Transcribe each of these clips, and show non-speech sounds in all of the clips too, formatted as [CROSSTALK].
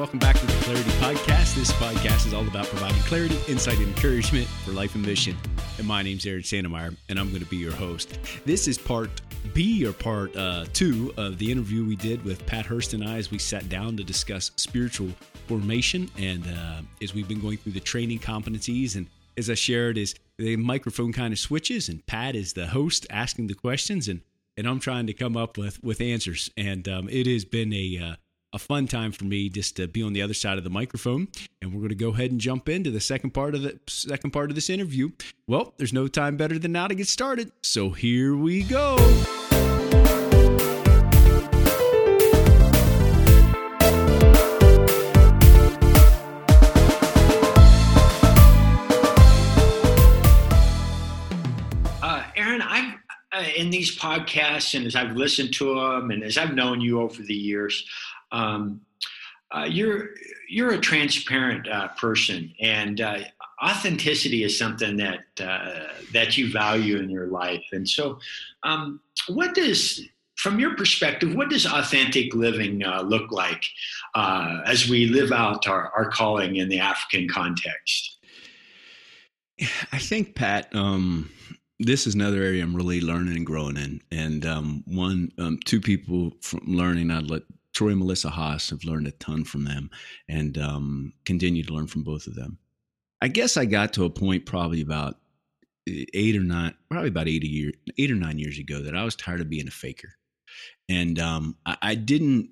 welcome back to the Clarity Podcast. This podcast is all about providing clarity, insight, and encouragement for life and mission. And my name's Aaron Santmyire, and I'm going to be your host. This is part B or part uh, two of the interview we did with Pat Hurst and I as we sat down to discuss spiritual formation. And uh, as we've been going through the training competencies, and as I shared, is the microphone kind of switches, and Pat is the host asking the questions, and and I'm trying to come up with with answers. And um, it has been a uh, a fun time for me just to be on the other side of the microphone. And we're going to go ahead and jump into the second part of the second part of this interview. Well, there's no time better than now to get started. So here we go. Uh, uh, in these podcasts, and as I've listened to them, and as I've known you over the years, um, uh, you're you're a transparent uh, person, and uh, authenticity is something that uh, that you value in your life. And so, um, what does from your perspective, what does authentic living uh, look like uh, as we live out our, our calling in the African context? I think, Pat, um, this is another area I'm really learning and growing in. And um, one, um, two people from learning, I'd let Troy and Melissa Haas have learned a ton from them and um, continue to learn from both of them. I guess I got to a point probably about eight or nine, probably about eight a year, eight or nine years ago that I was tired of being a faker. And um, I, I didn't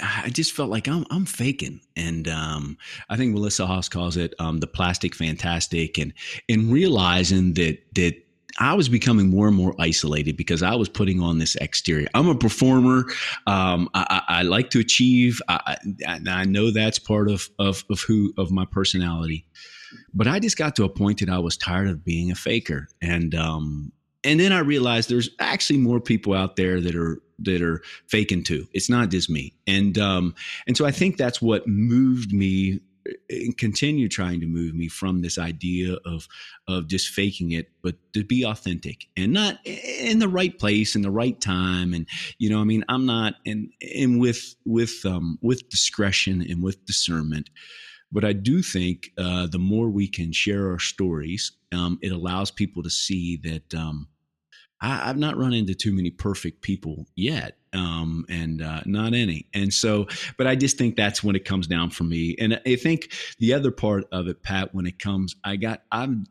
I just felt like I'm I'm faking, and um, I think Melissa Haas calls it um, the plastic fantastic, and in realizing that that I was becoming more and more isolated because I was putting on this exterior. I'm a performer. Um, I, I, I, like to achieve. I, I, know that's part of, of, of who of my personality. But I just got to a point that I was tired of being a faker, and um, and then I realized there's actually more people out there that are that are faking too. It's not just me, and um, and so I think that's what moved me and continue trying to move me from this idea of of just faking it but to be authentic and not in the right place in the right time. And you know i mean i'm not and and with with um with discretion and with discernment but I do think uh, the more we can share our stories, um, it allows people to see that um, I, have not run into too many perfect people yet, um, and uh, not any. And so, but I just think that's when it comes down for me. And I think the other part of it, Pat, when it comes, I got I'm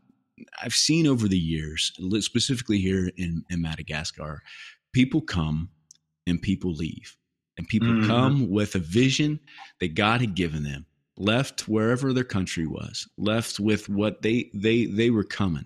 I've seen over the years, specifically here in, in Madagascar, people come and people leave, and people mm. come with a vision that God had given them, left wherever their country was, left with what they they they were coming,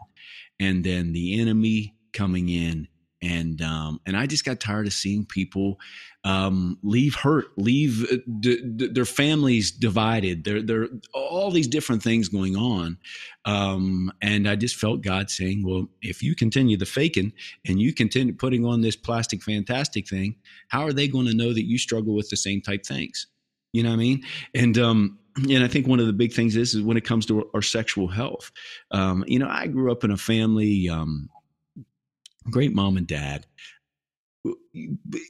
and then the enemy coming in and um, and I just got tired of seeing people um, leave hurt, leave uh, d- d- their families divided. There, there, all these different things going on, um, and I just felt God saying, "Well, if you continue the faking and you continue putting on this plastic fantastic thing, how are they going to know that you struggle with the same type things?" You know what I mean? And um, and I think one of the big things is, is when it comes to our, our sexual health. Um, you know, I grew up in a family. Um, great mom and dad.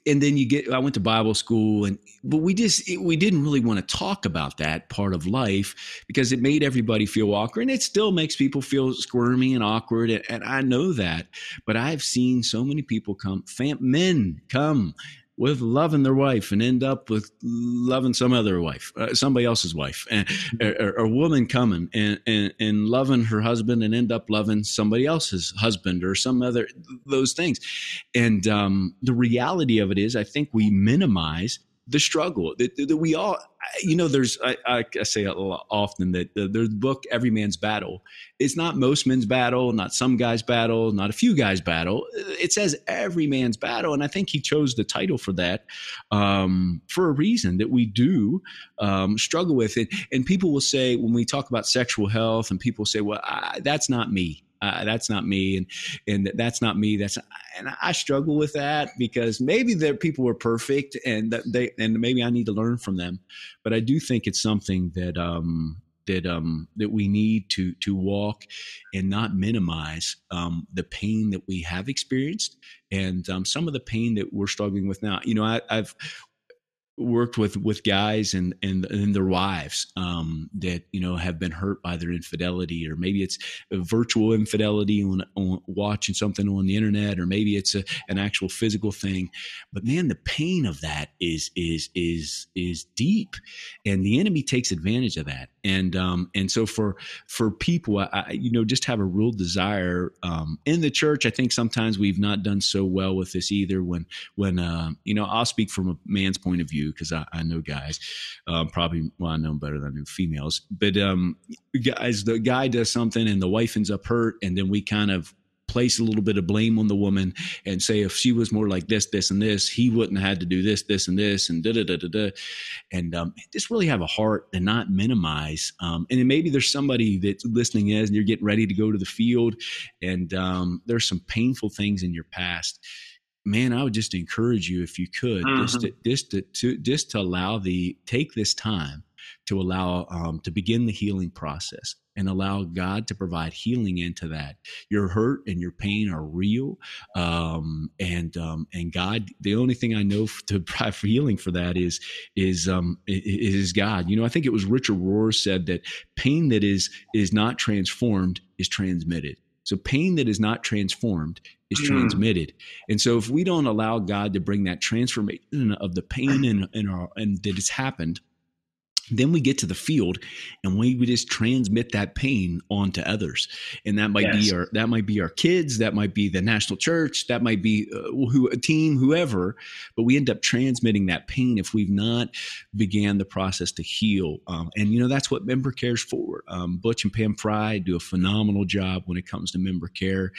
And then you get i went to bible school and but we just we didn't really want to talk about that part of life because it made everybody feel awkward and it still makes people feel squirmy and awkward and, and i know that but i've seen so many people come fam, men come with loving their wife and end up with loving some other wife, uh, somebody else's wife, and, or, a woman coming and, and, and loving her husband and end up loving somebody else's husband or some other those things. And um, the reality of it is, I think we minimize the struggle that, that we all you know there's i, I say often that the, the book every man's battle it's not most men's battle not some guy's battle not a few guys battle. It says every man's battle and i think he chose the title for that um, for a reason that we do um, struggle with it. And people will say when we talk about sexual health and people say well I, that's not me uh, that's not me. And and that's not me. That's and i struggle with that because maybe there people were perfect and that they and maybe i need to learn from them. But i do think it's something that um that um that we need to to walk and not minimize um the pain that we have experienced and um some of the pain that we're struggling with now. You know I, i've worked with with guys and and, and their wives um, that you know have been hurt by their infidelity, or maybe it's virtual infidelity on, on, watching something on the internet, or maybe it's a, an actual physical thing. But man, the pain of that is is is is deep, and the enemy takes advantage of that. And um, and so for for people, I, you know, just have a real desire um, in the church. I think sometimes we've not done so well with this either. When when uh, you know, I'll speak from a man's point of view because I, I, know guys, um, probably well, I know better than I know females, but um, guys, the guy does something and the wife ends up hurt, and then we kind of place a little bit of blame on the woman and say if she was more like this, this, and this, he wouldn't have had to do this, this, and this, and da da da da da, and um, just really have a heart and not minimize. Um, and maybe there's somebody that's listening as and you're getting ready to go to the field, and um, there's some painful things in your past man, I would just encourage you if you could mm-hmm. just to, just to, to, just to allow the take this time to allow um, to begin the healing process and allow God to provide healing into that. Your hurt and your pain are real, um, and um, and God. The only thing I know to provide for healing for that is is um, is God. You know, I think it was Richard Rohr said that pain that is is not transformed is transmitted. So pain that is not transformed is mm. transmitted. And so if we don't allow God to bring that transformation of the pain and, and, our, and that has happened then we get to the field and we, we just transmit that pain onto others. And that might yes. be our that might be our kids that might be the national church that might be uh, who a team whoever but we end up transmitting that pain if we've not began the process to heal um, and you know that's what member cares for. Um, butch and pam fry do a phenomenal job when it comes to member care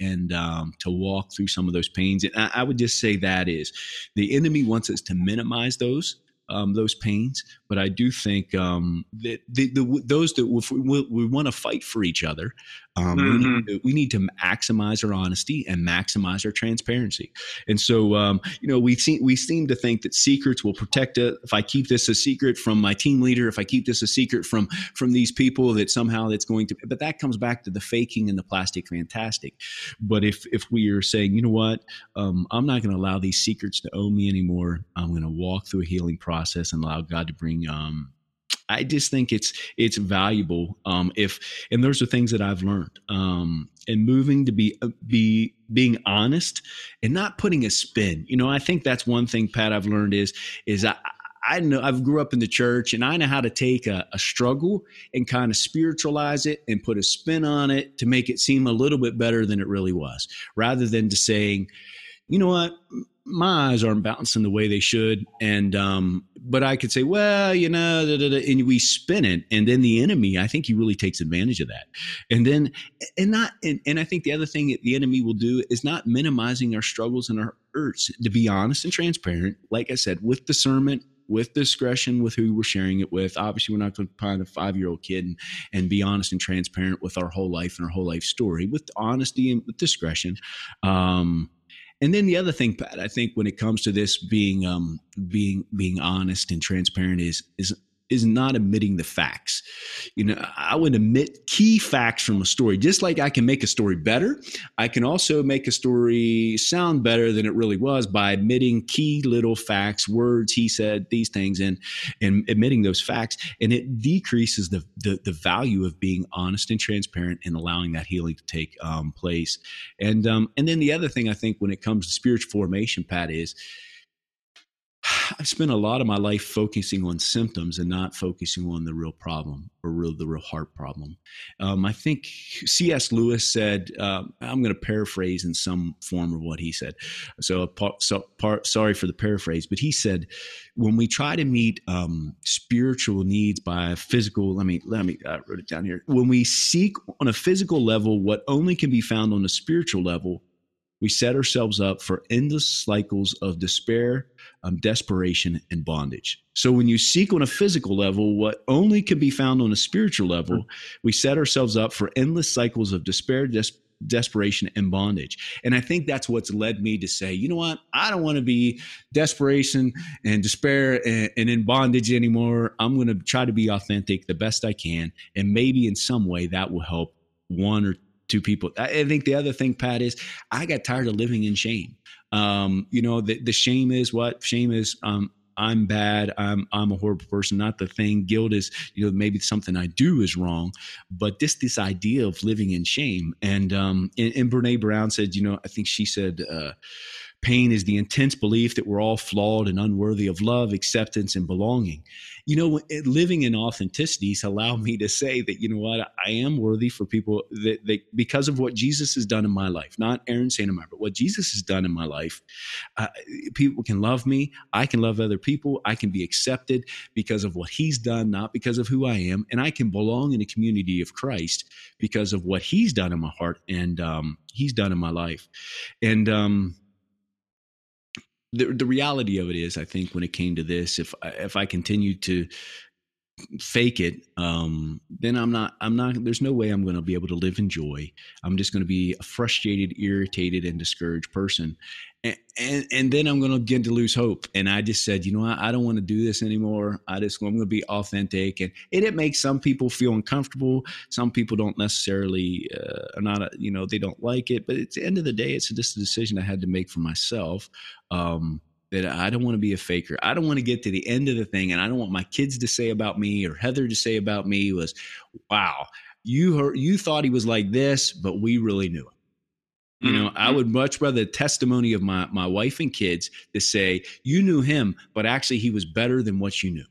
and um, to walk through some of those pains. And I, I would just say that is the enemy wants us to minimize those um, those pains. But I do think um, that the, the, those that we, we want to fight for each other, um, mm-hmm. we, need mm-hmm. to, we, need to, maximize our honesty and maximize our transparency. And so, um, you know, we seem we seem to think that secrets will protect it. If I keep this a secret from my team leader, if I keep this a secret from from these people, that somehow that's going to. But that comes back to the faking and the plastic fantastic. But if if we are saying, you know what, um, I'm not going to allow these secrets to own me anymore. I'm going to walk through a healing process and allow God to bring um, I just think it's it's valuable. Um, if and those are things that I've learned. Um, and moving to be uh, be being honest and not putting a spin. You know, I think that's one thing, Pat. I've learned is is I. I know I've grew up in the church and I know how to take a, a struggle and kind of spiritualize it and put a spin on it to make it seem a little bit better than it really was, rather than to saying, you know what, my eyes aren't bouncing the way they should. And, um, but I could say, well, you know, da, da, da, and we spin it. And then the enemy, I think he really takes advantage of that. And then, and not, and, and I think the other thing that the enemy will do is not minimizing our struggles and our hurts, to be honest and transparent, like I said, with discernment, with discretion with who we're sharing it with. Obviously, we're not going to find a five year old kid and, and be honest and transparent with our whole life and our whole life story with honesty and with discretion. Um, and then the other thing, Pat, I think when it comes to this being um, being being honest and transparent is is is not admitting the facts. You know, I would admit key facts from a story. Just like I can make a story better, I can also make a story sound better than it really was by admitting key little facts, words he said, these things, and and admitting those facts. And it decreases the the, the value of being honest and transparent and allowing that healing to take um, place. And um, and then the other thing I think when it comes to spiritual formation, Pat, is I've spent a lot of my life focusing on symptoms and not focusing on the real problem or real the real heart problem. Um, I think C.S. Lewis said, uh, I'm going to paraphrase in some form of what he said. So, so part, sorry for the paraphrase, but he said, when we try to meet um, spiritual needs by physical, let me let me I wrote it down here. When we seek on a physical level what only can be found on a spiritual level, we set ourselves up for endless cycles of despair, um, desperation, and bondage. So, when you seek on a physical level what only can be found on a spiritual level, we set ourselves up for endless cycles of despair, des- desperation, and bondage. And I think that's what's led me to say, you know what? I don't want to be desperation and despair and, and in bondage anymore. I'm going to try to be authentic the best I can. And maybe in some way that will help one or two people. I think the other thing, Pat, is I got tired of living in shame. Um, you know, the, the shame is what? Shame is um, I'm bad. I'm I'm a horrible person. Not the thing. Guilt is you know maybe something I do is wrong, but this this idea of living in shame. And um, and, and Brene Brown said, you know, I think she said. Uh, Pain is the intense belief that we're all flawed and unworthy of love, acceptance, and belonging. You know, living in authenticity has allowed me to say that, you know what, I am worthy for people that, that because of what Jesus has done in my life, not Aaron Santmyire, but what Jesus has done in my life. Uh, people can love me. I can love other people. I can be accepted because of what he's done, not because of who I am. And I can belong in a community of Christ because of what he's done in my heart and um, he's done in my life. And, um, the the reality of it is, I think when it came to this, if if I continue to fake it, um, then I'm not. I'm not. There's no way I'm going to be able to live in joy. I'm just going to be a frustrated, irritated, and discouraged person, and and, then I'm going to begin to lose hope. And I just said, you know, I, I don't want to do this anymore. I just I'm going to be authentic, and, and it makes some people feel uncomfortable. Some people don't necessarily uh, are not. A, you know, they don't like it. But at the end of the day, it's just a decision I had to make for myself. Um, that I don't want to be a faker. I don't want to get to the end of the thing and I don't want my kids to say about me or Heather to say about me was, wow, you heard, you thought he was like this, but we really knew him. You know, mm-hmm. I would much rather the testimony of my my wife and kids to say you knew him, but actually he was better than what you knew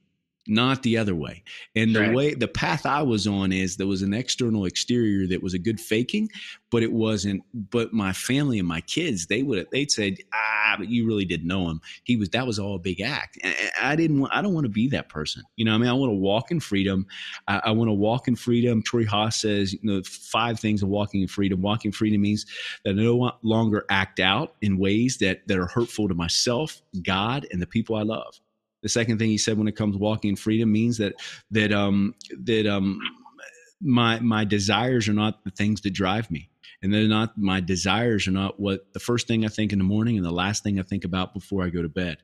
not the other way. And the right. way the path I was on is there was an external exterior that was a good faking, but it wasn't. But my family and my kids, they would they'd said, ah, but you really didn't know him. He was that was all a big act. And I didn't want. I don't want to be that person. You know, I mean, I want to walk in freedom. I, I want to walk in freedom. Troy Haas says, you know, five things of walking in freedom. Walking freedom means that I no longer act out in ways that that are hurtful to myself, God, and the people I love. The second thing he said when it comes to walking in freedom means that that um that um my my desires are not the things that drive me and they're not my desires are not what the first thing I think in the morning and the last thing I think about before I go to bed.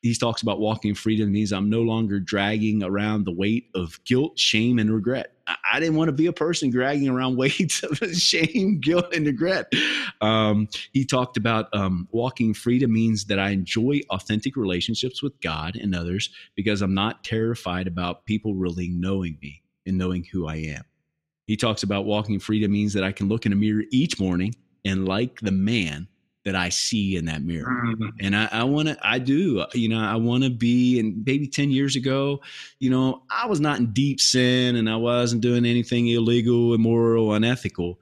He talks about walking in freedom means I'm no longer dragging around the weight of guilt, shame, and regret. I didn't want to be a person dragging around [LAUGHS] weights of shame, guilt, and regret. Um, he talked about um, walking freedom means that I enjoy authentic relationships with God and others because I'm not terrified about people really knowing me and knowing who I am. He talks about walking freedom means that I can look in a mirror each morning and like the man that I see in that mirror. Mm-hmm. And I, I want to, I do, you know, I want to be, and maybe 10 years ago, you know, I was not in deep sin and I wasn't doing anything illegal, immoral, unethical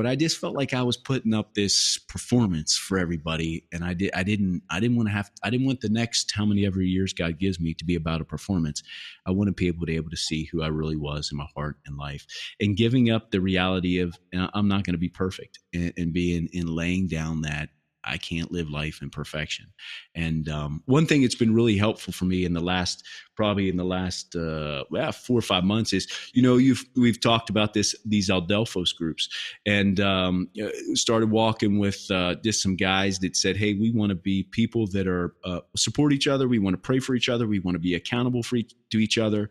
but I just felt like I was putting up this performance for everybody, and I did. I didn't. I didn't want to have. I didn't want the next how many ever years God gives me to be about a performance. I wanted people to be able to see who I really was in my heart and life, and giving up the reality of uh, I'm not going to be perfect, and, and being in laying down that I can't live life in perfection. And um, one thing that's been really helpful for me in the last, probably in the last uh, well, four or five months is, you know, you've we've talked about this these Adelphos groups, and um, started walking with uh, just some guys that said, hey, we want to be people that are uh, support each other. We want to pray for each other. We want to be accountable for to each other.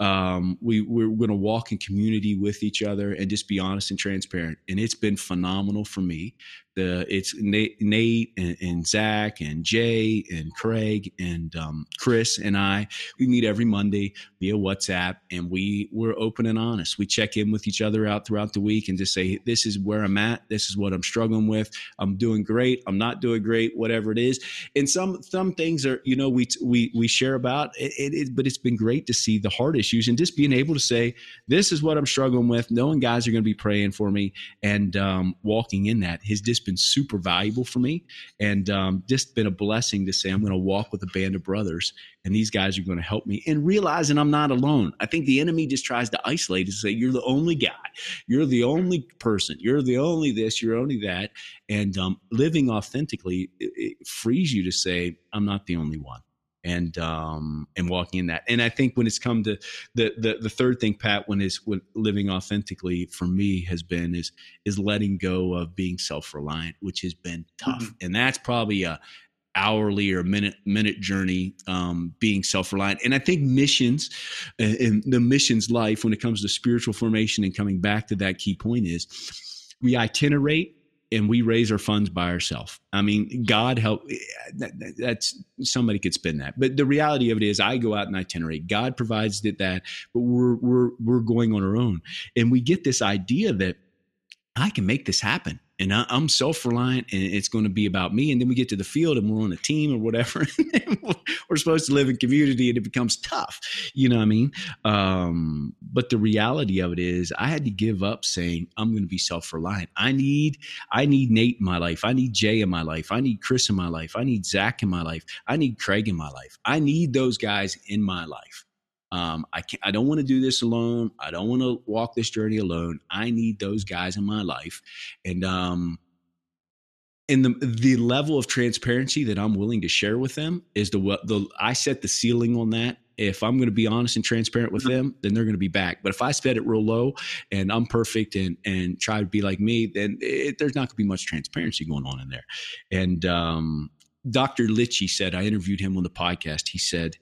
Um, we we're going to walk in community with each other and just be honest and transparent. And it's been phenomenal for me the it's Nate, and, and, Zach and Jay and Craig and um, Chris and I. We meet every Monday via WhatsApp, and we we're open and honest. We check in with each other out throughout the week and just say, "This is where I'm at. This is what I'm struggling with. I'm doing great. I'm not doing great. Whatever it is." And some some things are you know we we we share about it, it, it but it's been great to see the hard issues and just being able to say, "This is what I'm struggling with." Knowing guys are going to be praying for me and um, walking in that his just been super valuable for me. And um, just been a blessing to say I'm going to walk with a band of brothers and these guys are going to help me. And realizing I'm not alone. I think the enemy just tries to isolate and say, you're the only guy, you're the only person, you're the only this, you're only that. And um, living authentically it, it frees you to say, I'm not the only one and um and walking in that. And i think when it's come to the the, the third thing pat when is when living authentically for me has been is is letting go of being self-reliant which has been tough. Mm-hmm. and that's probably a hourly or minute minute journey um, being self-reliant. And i think missions and the missions life when it comes to spiritual formation and coming back to that key point is we itinerate and we raise our funds by ourselves. I mean, God help. Eh, that, that's somebody could spin that, but the reality of it is, I go out and itinerate. God provides it that, but we're we're we're going on our own, and we get this idea that I can make this happen and I, am self-reliant and it's going to be about me and then we get to the field and we're on a team or whatever [LAUGHS] we're supposed to live in community and it becomes tough you know what i mean? Um, but the reality of it is i had to give up saying i'm going to be self-reliant. I need i need nate in my life. I need jay in my life. I need chris in my life. I need zach in my life. I need craig in my life. I need those guys in my life um, I can't, I don't want to do this alone. I don't want to walk this journey alone. I need those guys in my life. And, um, and the the level of transparency that I'm willing to share with them is the the I set the ceiling on that. If I'm going to be honest and transparent with mm-hmm. them, then they're going to be back. But if I set it real low and I'm perfect and and try to be like me, then it, there's not going to be much transparency going on in there. And um, Dr. Litchie said I interviewed him on the podcast. He said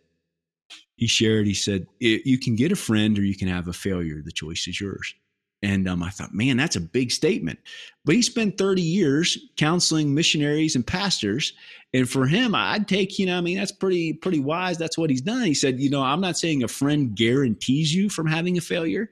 he shared, he said, You can get a friend or you can have a failure. The choice is yours. And um, I thought, man, that's a big statement. But he spent 30 years counseling missionaries and pastors. And for him, I'd take, you know, I mean, that's pretty, pretty wise. That's what he's done. He said, you know, I'm not saying a friend guarantees you from having a failure,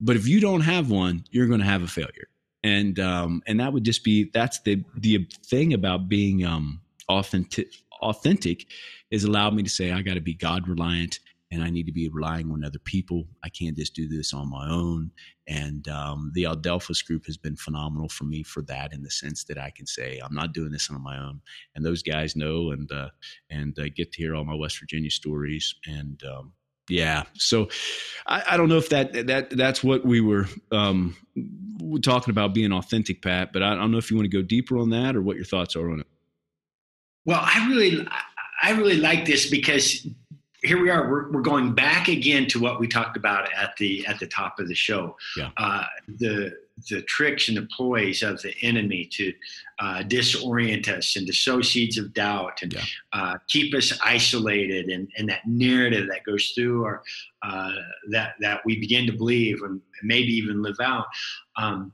but if you don't have one, you're going to have a failure. And um, and that would just be that's the the thing about being um authentic authentic has allowed me to say I got to be God reliant and I need to be relying on other people. I can't just do this on my own. And um, the Adelphos group has been phenomenal for me for that, in the sense that I can say I'm not doing this on my own, and those guys know, and uh, and uh, get to hear all my West Virginia stories. And um, yeah, so I, I, don't know if that that that's what we were um, talking about being authentic, Pat. But I don't know if you want to go deeper on that or what your thoughts are on it. Well, I really, I really like this because here we are. We're, we're going back again to what we talked about at the at the top of the show. Yeah. Uh, the the tricks and the ploys of the enemy to uh, disorient us and to sow seeds of doubt and yeah. uh, keep us isolated and, and that narrative that goes through our uh, that that we begin to believe and maybe even live out. Um,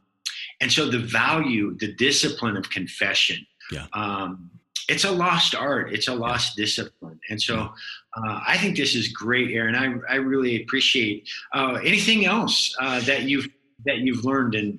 and so the value, the discipline of confession. Yeah. Um, it's a lost art. It's a lost discipline. And so uh, I think this is great, Aaron. I, I really appreciate uh, anything else uh, that you've that you've learned in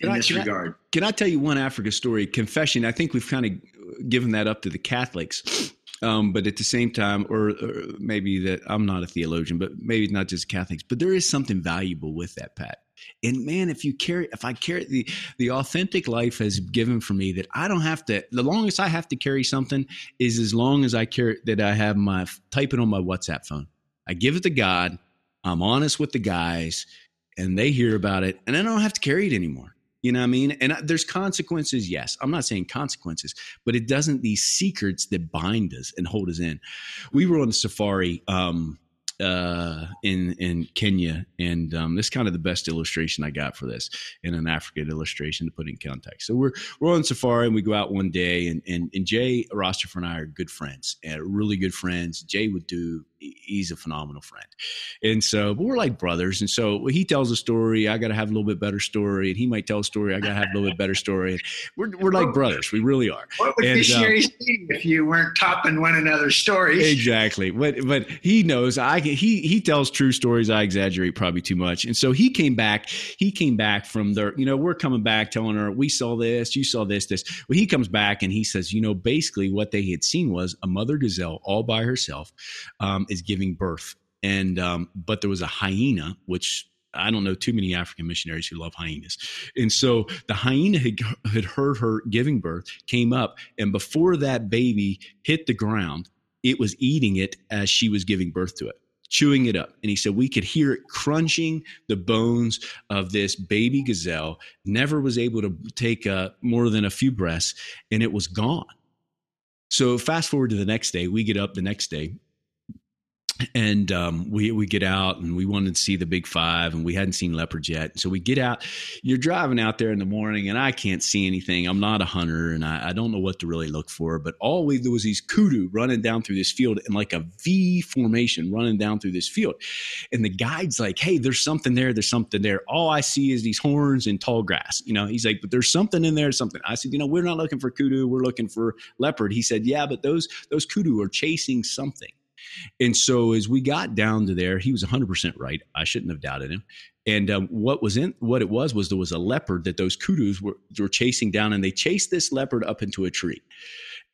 in can this I, regard. I, can I tell you one Africa story? Confession. I think we've kind of given that up to the Catholics. Um, but at the same time, or, or, maybe that I'm not a theologian, but maybe not just Catholics, but there is something valuable with that, Pat. And man, if you carry, if I carry the the authentic life has given for me that I don't have to. The longest I have to carry something is as long as I carry that I have my typing on my WhatsApp phone. I give it to God. I'm honest with the guys, and they hear about it, and I don't have to carry it anymore. You know what I mean? And there's consequences. Yes, I'm not saying consequences, but it doesn't these secrets that bind us and hold us in. We were on safari. Um, uh, in in Kenya, and um, this is kind of the best illustration I got for this in an African illustration to put in context. So we're we're on safari and we go out one day, and and, and Jay Roster and I are good friends, and really good friends. Jay would do he's a phenomenal friend. And so, but we're like brothers. And so he tells a story, I got to have a little bit better story. And he might tell a story, I got to have a little bit better story. We're, we're like brothers. We really are. What would and, missionaries um, if you weren't topping one another's stories? Exactly. But, but he knows I he, he tells true stories. I exaggerate probably too much. And so he came back, he came back from the, you know, we're coming back telling her, we saw this, you saw this, this. Well, he comes back and he says, you know, basically what they had seen was a mother gazelle all by herself um, is giving birth. And um, but there was a hyena, which I don't know too many African missionaries who love hyenas. And so the hyena had, had heard her giving birth, came up, and before that baby hit the ground, it was eating it as she was giving birth to it, chewing it up. And he said we could hear it crunching the bones of this baby gazelle, never was able to take uh, more than a few breaths, and it was gone. So fast forward to the next day, we get up the next day and um, we we get out and we wanted to see the big five and we hadn't seen leopards yet. So we get out you're driving out there in the morning and i can't see anything. I'm not a hunter and i, I don't know what to really look for but all we there was these kudu running down through this field in like a v formation running down through this field. And the guide's like hey there's something there. There's something there. All i see is these horns and tall grass you know? He's like but there's something in there something. I said you know we're not looking for kudu. We're looking for leopard. He said yeah but those those kudu are chasing something and so as we got down to there, he was 100% right. I shouldn't have doubted him. And um, what was in what it was was there was a leopard that those kudus were, were chasing down, and they chased this leopard up into a tree.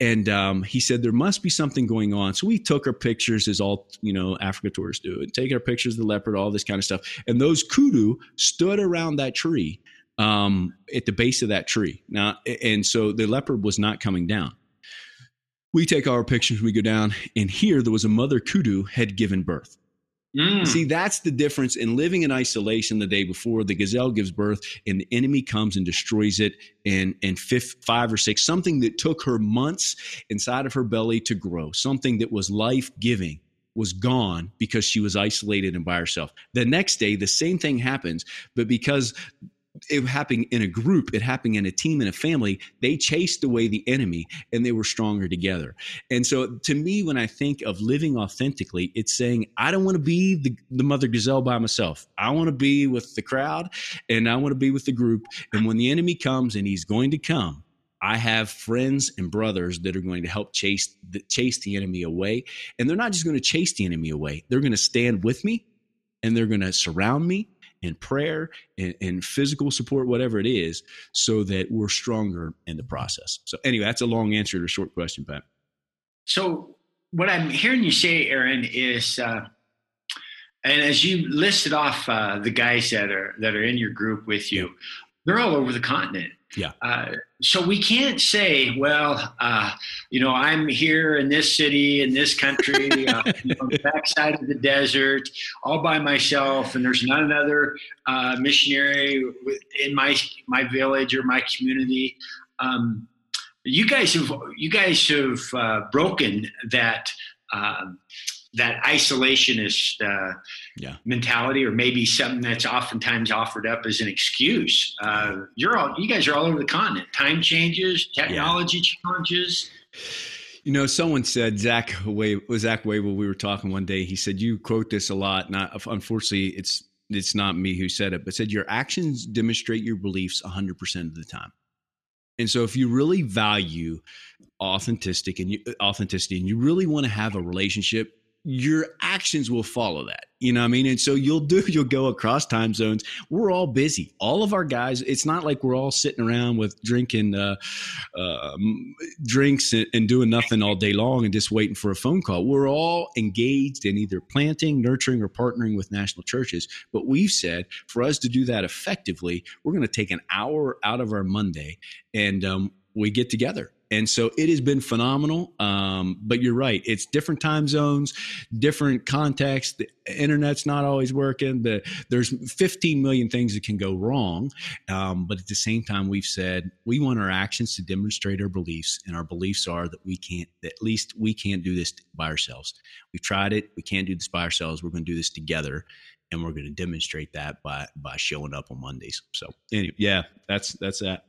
And um, he said there must be something going on. So we took our pictures, as all you know Africa tourists do, and take our pictures of the leopard, all this kind of stuff. And those kudu stood around that tree um, at the base of that tree. Now, and so the leopard was not coming down we take our pictures, we go down, and here there was a mother kudu had given birth. Mm. See, that's the difference in living in isolation the day before the gazelle gives birth and the enemy comes and destroys it in, in fifth, five or six, something that took her months inside of her belly to grow, something that was life giving was gone because she was isolated and by herself. The next day, the same thing happens, but because it happening in a group, it happening in a team, in a family, they chased away the enemy and they were stronger together. And so to me, when I think of living authentically, it's saying, I don't want to be the, the mother gazelle by myself. I want to be with the crowd and I want to be with the group. And when the enemy comes and he's going to come, I have friends and brothers that are going to help chase the, chase the enemy away. And they're not just going to chase the enemy away. They're going to stand with me and they're going to surround me in prayer and, and physical support, whatever it is, so that we're stronger in the process. So, anyway, that's a long answer to a short question, Pat. So, what I'm hearing you say, Aaron, is, uh, and as you listed off uh, the guys that are that are in your group with you, they're all over the continent. Yeah. Uh, so we can't say, well, uh, you know, I'm here in this city, in this country, uh, [LAUGHS] on the backside of the desert, all by myself, and there's not another uh, missionary in my my village or my community. Um, you guys have you guys have uh, broken that um, that isolationist uh, yeah. mentality, or maybe something that's oftentimes offered up as an excuse. Uh, you're all, you guys are all over the continent. Time changes, technology yeah. challenges. You know, someone said Zach Zach Wavell. We were talking one day. He said you quote this a lot. Not unfortunately, it's it's not me who said it, but said your actions demonstrate your beliefs 100 percent of the time. And so, if you really value authentic and you, authenticity, and you really want to have a relationship your actions will follow that. You know what I mean? And so you'll do, you'll go across time zones. We're all busy. All of our guys, it's not like we're all sitting around with drinking uh, uh, drinks and, and, doing nothing all day long and just waiting for a phone call. We're all engaged in either planting, nurturing, or partnering with national churches. But we've said for us to do that effectively, we're going to take an hour out of our Monday and um, we get together and so it has been phenomenal. Um, but you're right; it's different time zones, different context. The internet's not always working. The, there's 15 million things that can go wrong. Um, but at the same time, we've said we want our actions to demonstrate our beliefs, and our beliefs are that we can't, that at least we can't do this by ourselves. We've tried it; we can't do this by ourselves. We're going to do this together and we're going to demonstrate that by by showing up on Mondays. So anyway, yeah, that's that's that.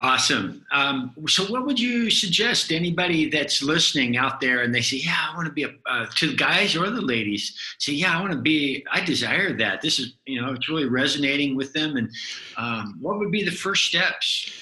Awesome. Um, so, what would you suggest anybody that's listening out there and they say, "Yeah, I want to be a uh, to the guys or the ladies say, yeah, I want to be. I desire that. This is, you know, it's really resonating with them." And um, what would be the first steps?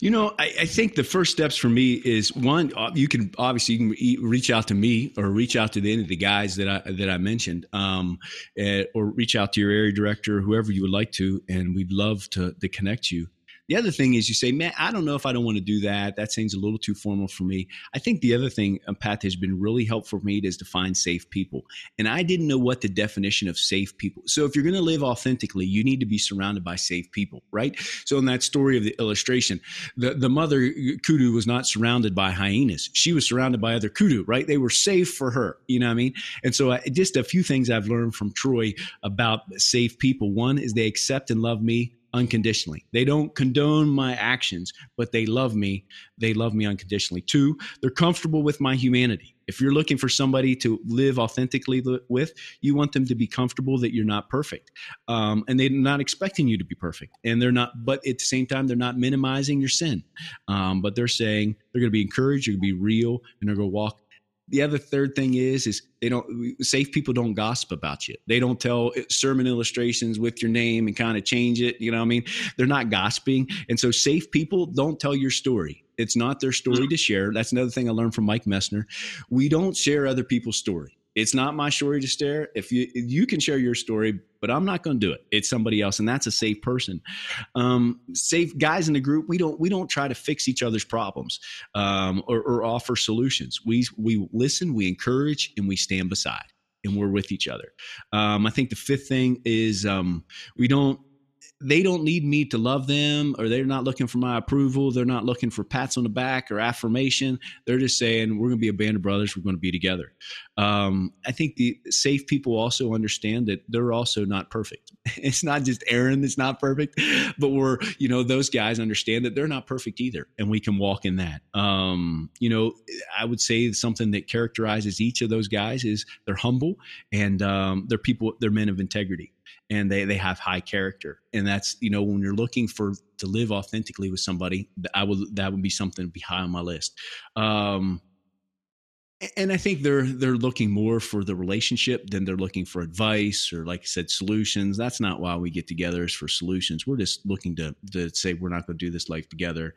You know, I, I, think the first steps for me is one. Uh, you can obviously you can reach out to me or reach out to the any of the guys that I that I mentioned, um, uh, or reach out to your area director, whoever you would like to, and we'd love to to connect you. The other thing is you say, man, I don't know if I don't want to do that. That seems a little too formal for me. I think the other thing, um, Pat, has been really helpful for me is to find safe people. And I didn't know what the definition of safe people. So if you're going to live authentically, you need to be surrounded by safe people, right? So in that story of the illustration, the, the mother kudu was not surrounded by hyenas. She was surrounded by other kudu, right? They were safe for her. You know what I mean? And so I, just a few things I've learned from Troy about safe people. One is they accept and love me unconditionally. They don't condone my actions, but they love me. They love me unconditionally. Two, they're comfortable with my humanity. If you're looking for somebody to live authentically with, you want them to be comfortable that you're not perfect, um, and they're not expecting you to be perfect. And they're not, but at the same time, they're not minimizing your sin. Um, but they're saying they're going to be encouraged, you're going to be real, and they're going to walk the other third thing is is they don't safe people don't gossip about you. They don't tell eh, sermon illustrations with your name and kind of change it you know what i mean? They're not gossiping. And so safe people don't tell your story. It's not their story mm-hmm. to share. That's another thing i learned from mike messner. We don't share other people's story it's not my story to share. If you you can share your story, but I'm not going to do it. It's somebody else, and that's a safe person. Um, safe guys in the group. We don't we don't try to fix each other's problems um, or, or offer solutions. We we listen, we encourage, and we stand beside, and we're with each other. Um, I think the fifth thing is um, we don't they don't need me to love them or they're not looking for my approval. They're not looking for pats on the back or affirmation. They're just saying, we're going to be a band of brothers. We're going to be together. Um, I think the safe people also understand that they're also not perfect. [LAUGHS] It's not just Aaron that's not perfect, but we're, you know, those guys understand that they're not perfect either. And we can walk in that. Um, you know, I would say something that characterizes each of those guys is they're humble and um, they're people, they're men of integrity and they they have high character and that's you know when you're looking for to live authentically with somebody i would that would be something to be high on my list um and I think they're they're looking more for the relationship than they're looking for advice or, like I said, solutions. That's not why we get together is for solutions. We're just looking to to say we're not going to do this life together.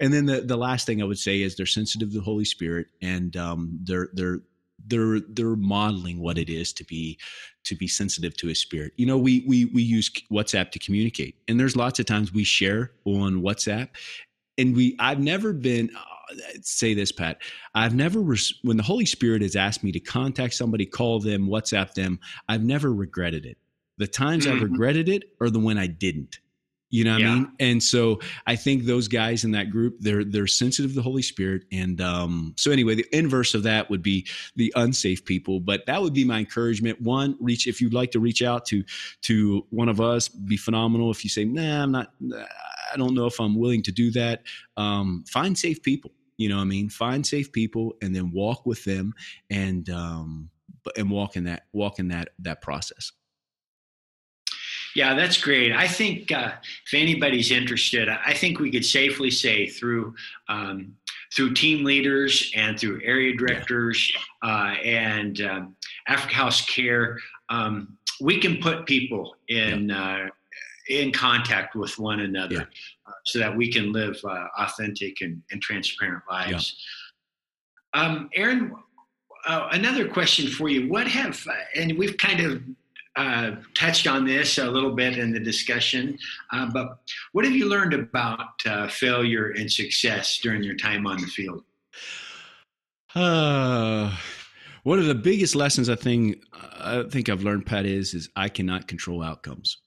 And then the the last thing I would say is they're sensitive to the Holy Spirit and um, they're they're they're they're modeling what it is to be to be sensitive to his spirit. You know we we we use whatsapp to communicate and there's lots of times we share on whatsapp and we i've never been uh, say this pat i've never when the holy spirit has asked me to contact somebody call them whatsapp them i've never regretted it. The times mm-hmm. i've regretted it are the when i didn't you know what yeah. I mean? And so I think those guys in that group, they're they're sensitive to the Holy Spirit. And um, so anyway, the inverse of that would be the unsafe people. But that would be my encouragement. One, reach if you'd like to reach out to to one of us, be phenomenal. If you say, nah, I'm not I don't know if I'm willing to do that. Um, find safe people. You know what I mean? Find safe people and then walk with them and um and walk in that walk in that that process. Yeah, that's great. I think uh, if anybody's interested, I think we could safely say through um, through team leaders and through area directors yeah. uh, and um, Africa House Care, um, we can put people in yeah. uh, in contact with one another yeah. Uh, so that we can live uh, authentic and, and, transparent lives. Um, Aaron, uh, another question for you: What have and we've kind of uh, touched on this a little bit in the discussion, uh, but what have you learned about uh, failure and success during your time on the field? Uh, one of the biggest lessons I think I think I've learned, Pat, is is I cannot control outcomes,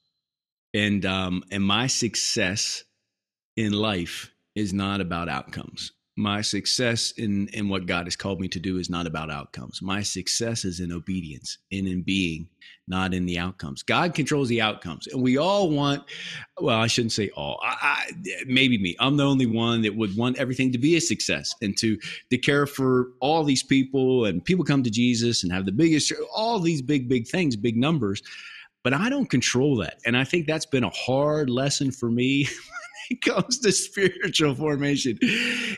and um, and my success in life is not about outcomes my success in in what God has called me to do is not about outcomes. My success is in obedience and in being, not in the outcomes. God controls the outcomes, and we all want. Well, I shouldn't say all. I, I, maybe me. I'm the only one that would want everything to be a success and to to care for all these people and people come to Jesus and have the biggest, all these big big things, big numbers. But I don't control that, and I think that's been a hard lesson for me [LAUGHS] it [LAUGHS] comes to spiritual formation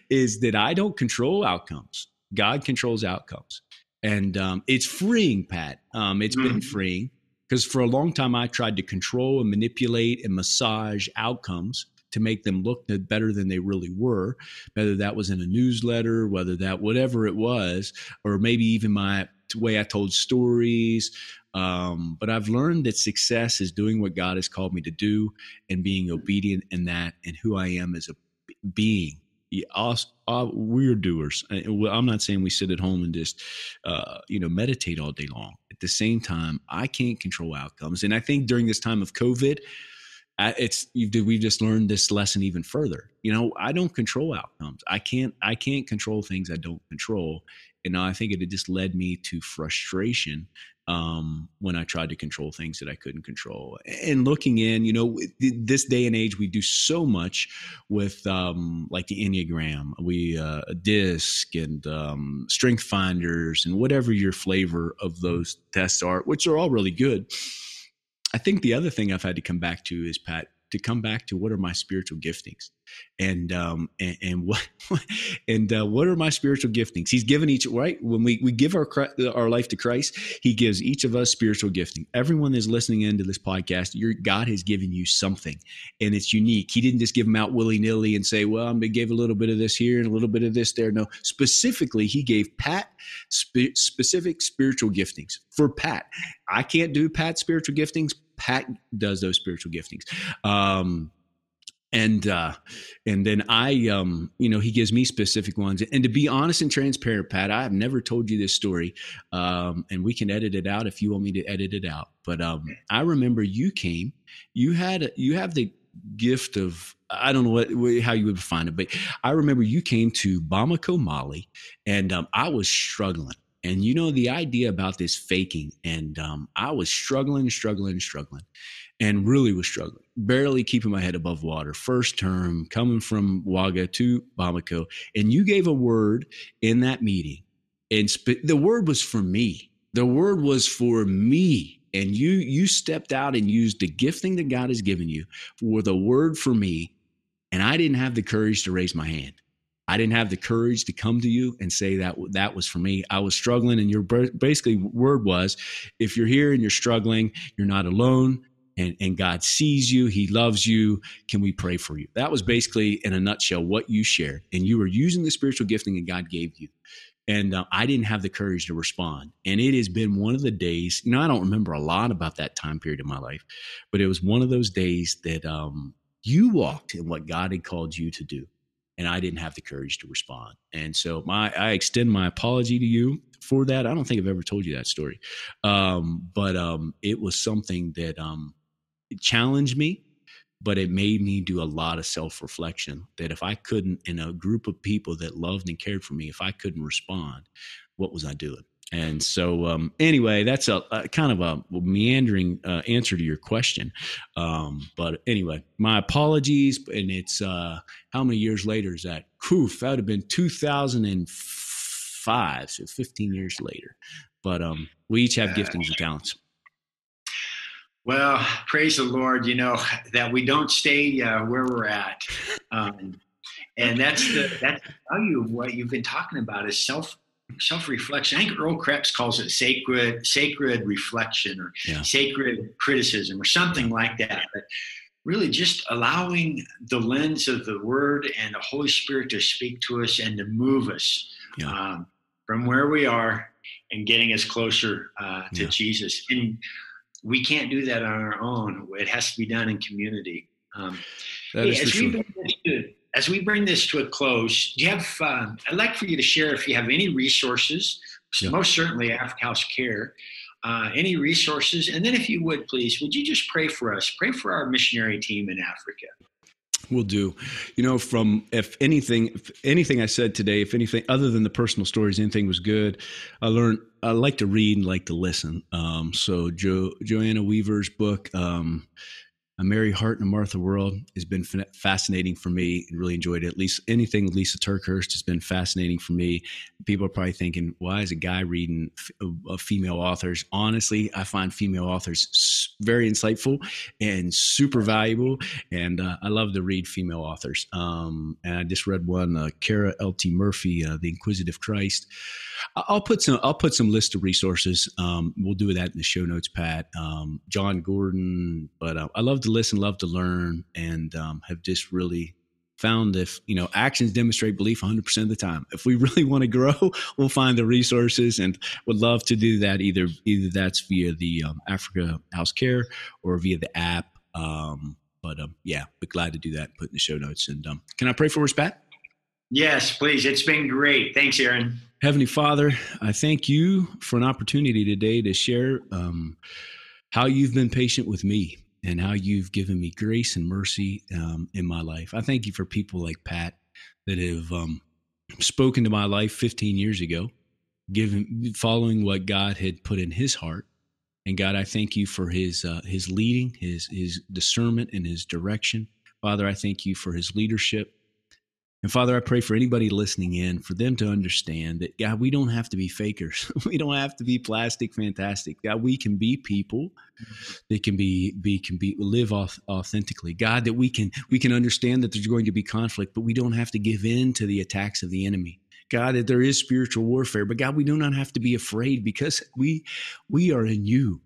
is that I don't control outcomes. God controls outcomes. And um, it's freeing, Pat. Um, it's mm-hmm. been freeing because for a long time I tried to control and manipulate and massage outcomes to make them look better than they really were, whether that was in a newsletter, whether that whatever it was, or maybe even my way I told stories, um, but I've learned that success is doing what God has called me to do and being obedient in that and who I am as a being. Uh, we're doers. I'm not saying we sit at home and just, uh, you know, meditate all day long. At the same time, I can't control outcomes, and I think during this time of COVID, it's we've just learned this lesson even further. You know, I don't control outcomes. I can't. I can't control things I don't control, And I think it had just led me to frustration um, when I tried to control things that I couldn't control. And looking in, you know, this day and age, we do so much with um, like the Enneagram, we uh, DISC and um, Strength Finders, and whatever your flavor of those tests are, which are all really good. I think the other thing I've had to come back to is Pat to come back to what are my spiritual giftings? And um and, and what [LAUGHS] and uh, what are my spiritual giftings? He's given each right? When we we give our our life to christ he gives each of us spiritual gifting. Everyone that's listening into this podcast your god has given you something and it's unique. He didn't just give them out willy-nilly and say well i'm gonna give a little bit of this here and a little bit of this there. No specifically he gave pat spe- specific spiritual giftings. For pat i can't do pat spiritual giftings Pat does those spiritual giftings. Um, and uh and then i um you know he gives me specific ones and to be honest and transparent pat i have never told you this story um and we can edit it out if you want me to edit it out but um i remember you came you had you have the gift of I don't know what how you would define it, but I remember you came to Bamako, Mali, and um, I was struggling. And you know, the idea about this faking, and um, I was struggling, struggling, struggling, and really was struggling, barely keeping my head above water. First term, coming from Wagga to Bamako. And you gave a word in that meeting, and sp- the word was for me. The word was for me. And you you stepped out and used the gifting that God has given you for the word for me. And I didn't have the courage to raise my hand. I didn't have the courage to come to you and say that that was for me. I was struggling, and your basically word was, if you're here and you're struggling, you're not alone. And, and God sees you, He loves you. Can we pray for you? That was basically, in a nutshell, what you shared. And you were using the spiritual gifting that God gave you. And uh, I didn't have the courage to respond. And it has been one of the days, you know, I don't remember a lot about that time period in my life, but it was one of those days that um, you walked in what God had called you to do and I didn't have the courage to respond. And so my I extend my apology to you for that. I don't think I've ever told you that story, um, but um, it was something that um, challenged me. But it made me do a lot of self reflection. That if I couldn't, in a group of people that loved and cared for me, if I couldn't respond, what was I doing? And so, um, anyway, that's a, a, kind of a meandering uh, answer to your question. Um, but anyway, my apologies. And it's uh, how many years later is that? Koof, that would have been 2005, so 15 years later. But um, we each have giftings and talents. Well, praise the Lord, you know, that we don't stay uh, where we're at. Um, and that's the that's the value of what you've been talking about is self self-reflection. I think Earl Creps calls it sacred sacred reflection or yeah. sacred criticism or something like that. But really just allowing the lens of the word and the Holy Spirit to speak to us and to move us yeah. um, from where we are and getting us closer uh, to yeah. Jesus. And we can't do that on our own. It has to be done in community. Um, that is for sure as we bring this to a close, do you have? Uh, I'd like for you to share if you have any resources. Yeah. Most certainly, Africa House Care. Uh, any resources, and then if you would please, would you just pray for us? Pray for our missionary team in Africa. We'll do. You know, from if anything, if anything I said today, if anything other than the personal stories, anything was good, I learned. I like to read and like to listen. Um, so jo, Joanna Weaver's book. Um, a Mary Heart and a Martha World has been fascinating for me and really enjoyed it. At least anything Lysa TerKeurst has been fascinating for me. People are probably thinking, why is a guy reading f- female authors? Honestly, I find female authors very insightful and super valuable. And uh, I love to read female authors. Um, and I just read one, uh, Kara L.T. Murphy, uh, The Inquisitive Christ. I'll put some. I'll put some list of resources. Um, we'll do that in the show notes, Pat. Um, Jon Gordon, but uh, I love to listen, love to learn, and um, have just really found if you know actions demonstrate belief 100% of the time. If we [LAUGHS] really want to grow [LAUGHS] we'll find the resources and would love to do that either either that's via the um, africa house care or via the app um, but um, yeah be glad to do that put in the show notes. And um, can i pray for us pat? Yes please. It's been great. Thanks aaron. Heavenly father i thank you for an opportunity today to share um, how you've been patient with me and how you've given me grace and mercy um, in my life. I thank you for people like Pat that have um, spoken to my life 15 years ago giving following what God had put in his heart. And God, I thank you for his uh, his leading, his his discernment and his direction. Father, I thank you for his leadership. And Father, I pray for anybody listening in for them to understand that, God, we don't have to be fakers. [LAUGHS] we don't have to be plastic fantastic. God, we can be people that can be, be, can be, live off authentically. God, that we can, we can understand that there's going to be conflict, but we don't have to give in to the attacks of the enemy. God, that there is spiritual warfare, but God, we do not have to be afraid because we, we are in you.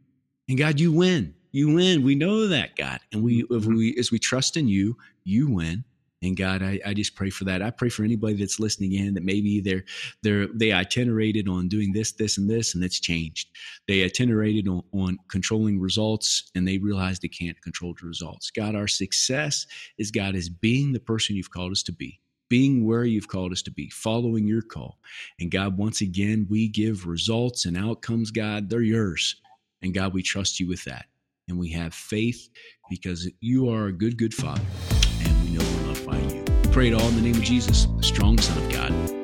And God, you win. You win. We know that, God. And we, if mm-hmm. we, as we trust in you, you win and God, I, I just pray for that. I pray for anybody that's listening in that maybe they're they're they itinerated on doing this, this, and this, and it's changed. They itinerated on, on controlling results and they realize they can't control the results. God, our success is God is being the person you've called us to be being where you've called us to be, following your call. And God, once again, we give results and outcomes, God, they're yours. And God, we trust you with that. And we have faith because you are a good, good Father pray it all in the name of Jesus, the strong Son of God.